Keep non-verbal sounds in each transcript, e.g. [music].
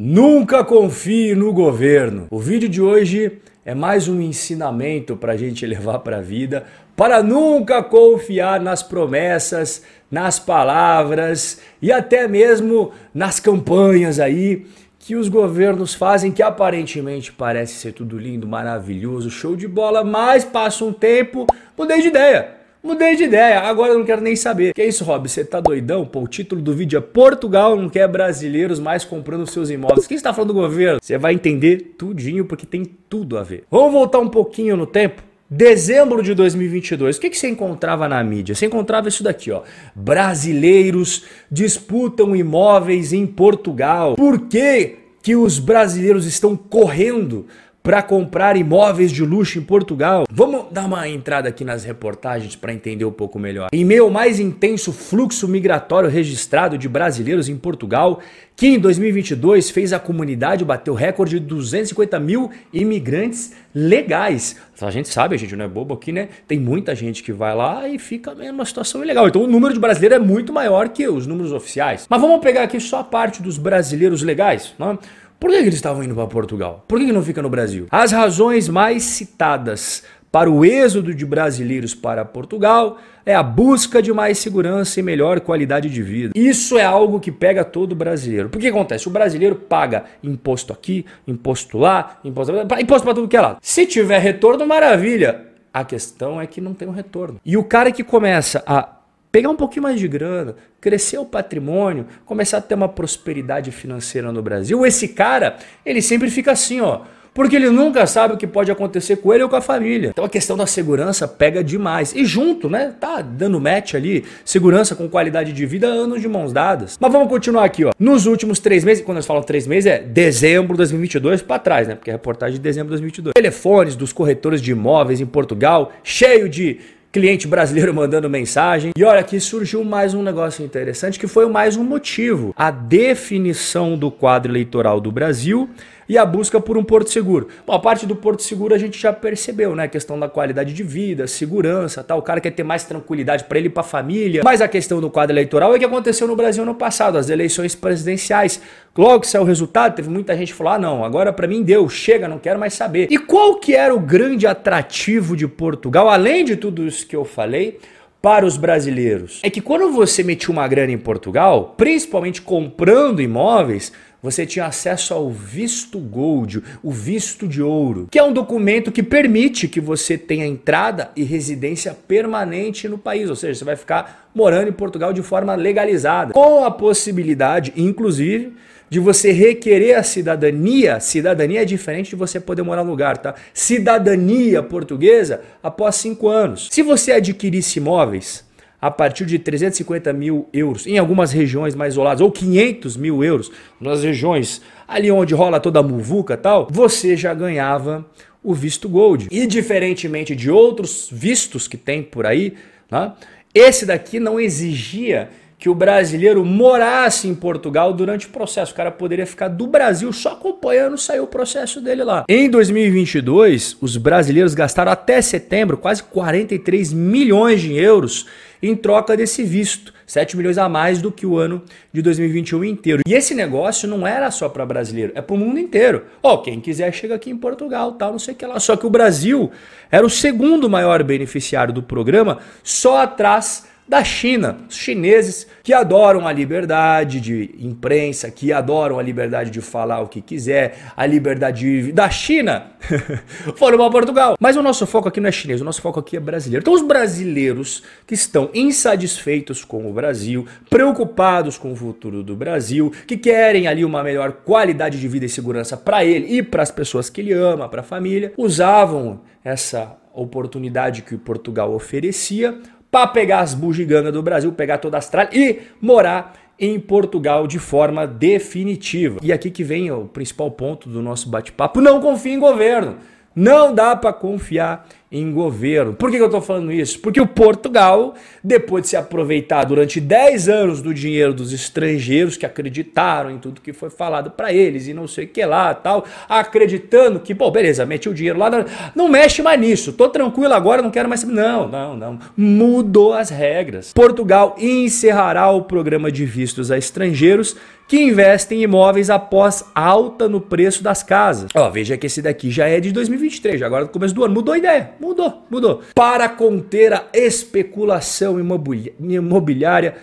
Nunca confie no governo. O vídeo de hoje é mais um ensinamento para a gente [laughs] levar para a vida, para nunca confiar nas promessas, nas palavras e até mesmo nas campanhas aí que os governos fazem, que aparentemente parece ser tudo lindo, maravilhoso, show de bola, mas passa um tempo, mudei de ideia. Mudei de ideia, agora eu não quero nem saber. Que é isso, Rob? Você tá doidão? Pô, o título do vídeo é Portugal não quer brasileiros mais comprando seus imóveis. Quem está falando do governo? Você vai entender tudinho porque tem tudo a ver. Vamos voltar um pouquinho no tempo? Dezembro de 2022, o que, que você encontrava na mídia? Você encontrava isso daqui, ó. Brasileiros disputam imóveis em Portugal. Por que, que os brasileiros estão correndo para comprar imóveis de luxo em Portugal. Vamos dar uma entrada aqui nas reportagens para entender um pouco melhor. Em meio ao mais intenso fluxo migratório registrado de brasileiros em Portugal, que em 2022 fez a comunidade bater o recorde de 250 mil imigrantes legais. A gente sabe, a gente não é bobo aqui, né? Tem muita gente que vai lá e fica numa situação ilegal. Então o número de brasileiros é muito maior que os números oficiais. Mas vamos pegar aqui só a parte dos brasileiros legais, né? Por que, eles estavam indo para Portugal? Por que, não fica no Brasil? As razões mais citadas para o êxodo de brasileiros para Portugal é a busca de mais segurança e melhor qualidade de vida. Isso é algo que pega todo brasileiro. Por que acontece? O brasileiro paga imposto aqui, imposto lá, imposto, imposto para tudo que é lado. Se tiver retorno, maravilha. A questão é que não tem um retorno. E o cara que começa a pegar um pouquinho mais de grana, crescer o patrimônio, começar a ter uma prosperidade financeira no Brasil. Esse cara, ele sempre fica assim, ó, porque ele nunca sabe o que pode acontecer com ele ou com a família. Então a questão da segurança pega demais. E junto, né, tá dando match ali, segurança com qualidade de vida, anos de mãos dadas. Mas vamos continuar aqui, ó. Nos últimos três meses, quando nós falamos três meses, é dezembro de 2022 para trás, né, porque é reportagem de dezembro de 2022. Telefones dos corretores de imóveis em Portugal, cheio de cliente brasileiro [laughs] mandando mensagem. E olha que surgiu mais um negócio interessante que foi mais um motivo: a definição do quadro eleitoral do Brasil e a busca por um porto seguro. Bom, a parte do porto seguro a gente já percebeu, né? A questão da qualidade de vida, segurança, tal. O cara quer ter mais tranquilidade para ele e para a família. Mas a questão do quadro eleitoral é que aconteceu no Brasil no passado, as eleições presidenciais. Logo que saiu o resultado, teve muita gente falou: "Ah, não, agora para mim deu, chega, não quero mais saber". E qual que era o grande atrativo de Portugal, além de tudo isso que eu falei? para os brasileiros é que quando você metia uma grana em Portugal, principalmente comprando imóveis, você tinha acesso ao visto gold, o visto de ouro, que é um documento que permite que você tenha entrada e residência permanente no país, ou seja, você vai ficar morando em Portugal de forma legalizada, com a possibilidade, inclusive, de você requerer a cidadania. Cidadania é diferente de você poder morar no lugar, tá? Cidadania portuguesa após cinco anos. Se você adquirisse imóveis a partir de 350 mil euros em algumas regiões mais isoladas, ou 500 mil euros nas regiões ali onde rola toda a muvuca tal, você já ganhava o visto gold. E diferentemente de outros vistos que tem por aí, né, esse daqui não exigia que o brasileiro morasse em Portugal durante o processo. O cara poderia ficar do Brasil só acompanhando sair o processo dele lá. Em 2022, os brasileiros gastaram até setembro quase 43 milhões de euros em troca desse visto. 7 milhões a mais do que o ano de 2021 inteiro. E esse negócio não era só para brasileiro, é para o mundo inteiro. Ó, oh, quem quiser chega aqui em Portugal, tal, não sei o que lá. Só que o Brasil era o segundo maior beneficiário do programa, só atrás da China, os chineses que adoram a liberdade de imprensa, que adoram a liberdade de falar o que quiser, a liberdade de... da China, [laughs] foram para Portugal. Mas o nosso foco aqui não é chinês, o nosso foco aqui é brasileiro. Então os brasileiros que estão insatisfeitos com o Brasil, preocupados com o futuro do Brasil, que querem ali uma melhor qualidade de vida e segurança para ele e para as pessoas que ele ama, para a família, usavam essa oportunidade que Portugal oferecia para pegar as bugigangas do Brasil, pegar toda a Austrália e morar em Portugal de forma definitiva. E aqui que vem o principal ponto do nosso bate-papo: não confie em governo. Não dá para confiar em governo. Por que, eu estou falando isso? Porque o Portugal, depois de se aproveitar durante 10 anos do dinheiro dos estrangeiros que acreditaram em tudo que foi falado para eles e não sei o que lá tal, acreditando que, pô, beleza, meti o dinheiro lá, não, não mexe mais nisso, tô tranquilo agora, não quero mais. Não, não, não. Mudou as regras. Portugal encerrará o programa de vistos a estrangeiros que investem em imóveis após alta no preço das casas. Ó, veja que esse daqui já é de 2023, já agora no começo do ano. Mudou a ideia, mudou, mudou. Para conter a especulação imobiliária,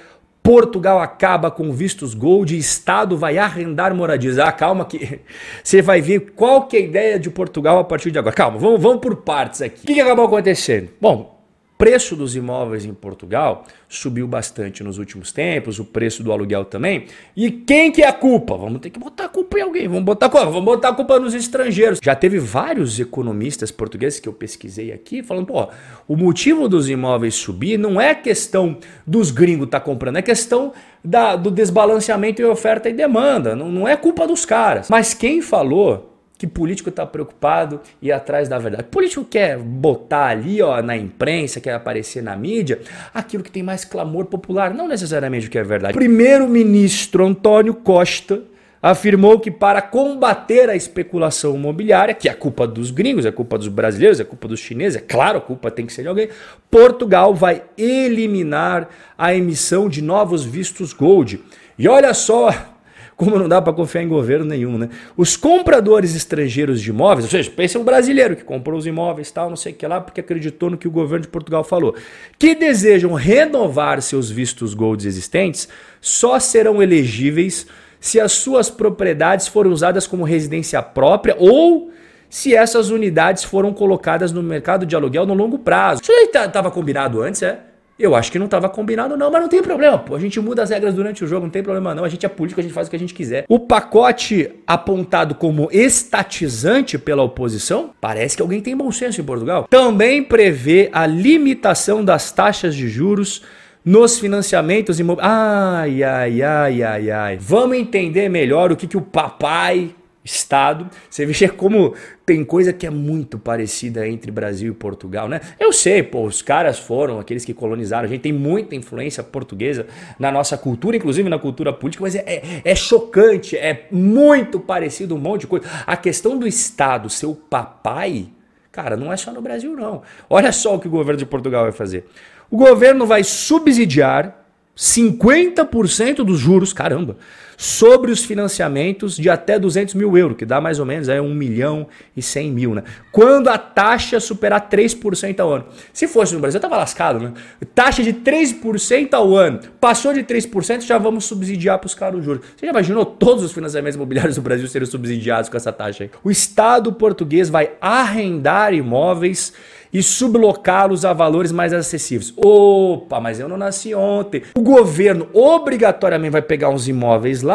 Portugal acaba com vistos gold e Estado vai arrendar moradias. Ah, calma que [laughs] você vai ver qual que é a ideia de Portugal a partir de agora. Calma, vamos, vamos por partes aqui. O que, que acabou acontecendo? Bom, preço dos imóveis em Portugal subiu bastante nos últimos tempos, o preço do aluguel também. E quem que é a culpa? Vamos ter que botar a culpa em alguém. Vamos botar, vamos botar a culpa nos estrangeiros. Já teve vários economistas portugueses que eu pesquisei aqui falando, pô, o motivo dos imóveis subir não é questão dos gringos estar tá comprando, é questão da, do desbalanceamento em oferta e demanda. Não, não é culpa dos caras. Mas quem falou que político está preocupado e atrás da verdade. Político quer botar ali ó, na imprensa, quer aparecer na mídia, aquilo que tem mais clamor popular, não necessariamente o que é verdade. Primeiro-ministro Antônio Costa afirmou que para combater a especulação imobiliária, que é culpa dos gringos, é culpa dos brasileiros, é culpa dos chineses, é claro, a culpa tem que ser de alguém, Portugal vai eliminar a emissão de novos vistos gold. E olha só como não dá para confiar em governo nenhum, né? Os compradores estrangeiros de imóveis, ou seja, pense um brasileiro que comprou os imóveis tal, não sei o que lá, porque acreditou no que o governo de Portugal falou, que desejam renovar seus vistos golds existentes, só serão elegíveis se as suas propriedades forem usadas como residência própria ou se essas unidades foram colocadas no mercado de aluguel no longo prazo. Isso aí estava combinado antes, é? Eu acho que não estava combinado, não, mas não tem problema, pô. A gente muda as regras durante o jogo, não tem problema, não. A gente é político, a gente faz o que a gente quiser. O pacote apontado como estatizante pela oposição, parece que alguém tem bom senso em Portugal. Também prevê a limitação das taxas de juros nos financiamentos imobiliários. Ai, ai, ai, ai, ai. Vamos entender melhor o que, que o papai Estado. Você vê [laughs] como tem coisa que é muito parecida entre Brasil e Portugal, né? Eu sei, pô, os caras foram aqueles que colonizaram. A gente tem muita influência portuguesa na nossa cultura, inclusive na cultura política, mas é, é, é chocante, é muito parecido um monte de coisa. A questão do Estado ser o papai, cara, não é só no Brasil, não. Olha só o que o governo de Portugal vai fazer. O governo vai subsidiar 50% dos juros, caramba, sobre os financiamentos de até 200 mil euros, que dá mais ou menos aí 1 milhão e 100 mil, né? Quando a taxa superar 3% ao ano. Se fosse no Brasil, eu tava lascado, né? Taxa de 3% ao ano. Passou de 3%, já vamos subsidiar para os caras os juros. Você já imaginou todos os financiamentos imobiliários do Brasil serem subsidiados com essa taxa aí? O Estado português vai arrendar imóveis e sublocá-los a valores mais acessíveis. Opa, mas eu não nasci ontem. O governo obrigatoriamente vai pegar uns imóveis lá,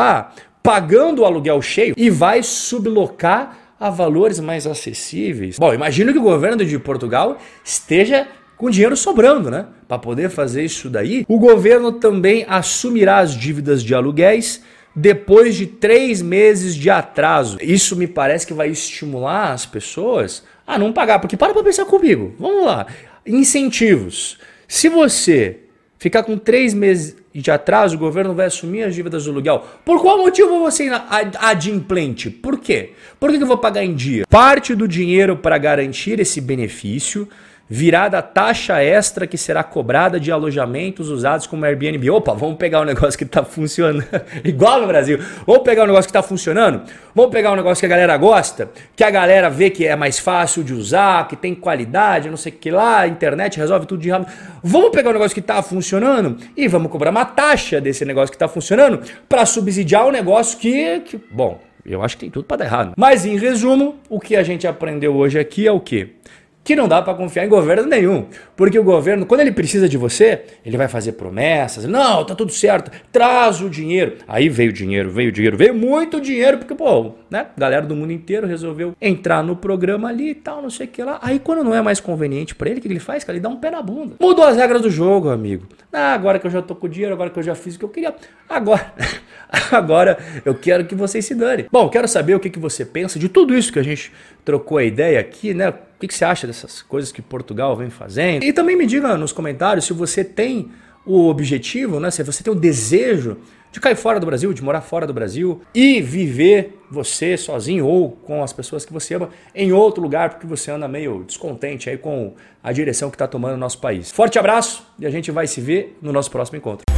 pagando o aluguel cheio e vai sublocar a valores mais acessíveis. Bom, imagino que o governo de Portugal esteja com dinheiro sobrando, né? Para poder fazer isso daí. O governo também assumirá as dívidas de aluguéis depois de três meses de atraso. Isso me parece que vai estimular as pessoas a não pagar. Porque para para pensar comigo. Vamos lá. Incentivos. Se você ficar com três meses de atraso, o governo vai assumir as dívidas do aluguel. Por qual motivo você adimplente? Por quê? Por que eu vou pagar em dia? Parte do dinheiro para garantir esse benefício virá da taxa extra que será cobrada de alojamentos usados como Airbnb. Opa, vamos pegar um negócio que está funcionando, [laughs] igual no Brasil. Vamos pegar um negócio que está funcionando, vamos pegar um negócio que a galera gosta, que a galera vê que é mais fácil de usar, que tem qualidade, não sei o que lá, a internet resolve tudo de rápido. Vamos pegar um negócio que está funcionando e vamos cobrar uma taxa desse negócio que está funcionando para subsidiar um negócio que, que, bom, eu acho que tem tudo para dar errado. Mas em resumo, o que a gente aprendeu hoje aqui é o que? Que não dá para confiar em governo nenhum. Porque o governo, quando ele precisa de você, ele vai fazer promessas. Não, tá tudo certo, traz o dinheiro. Aí veio dinheiro, veio dinheiro, veio muito dinheiro, porque, pô, né? Galera do mundo inteiro resolveu entrar no programa ali e tal, não sei o que lá. Aí quando não é mais conveniente para ele, o que ele faz? Cara, ele dá um pé na bunda. Mudou as regras do jogo, amigo. Ah, agora que eu já tô com dinheiro, agora que eu já fiz o que eu queria. Agora, [laughs] agora eu quero que vocês se dane. Bom, quero saber o que, que você pensa de tudo isso que a gente trocou a ideia aqui, né? O que, que você acha dessas coisas que Portugal vem fazendo? E também me diga nos comentários se você tem o objetivo, né? Se você tem o desejo de cair fora do Brasil, de morar fora do Brasil e viver você sozinho ou com as pessoas que você ama em outro lugar porque você anda meio descontente aí com a direção que está tomando o nosso país. Forte abraço e a gente vai se ver no nosso próximo encontro.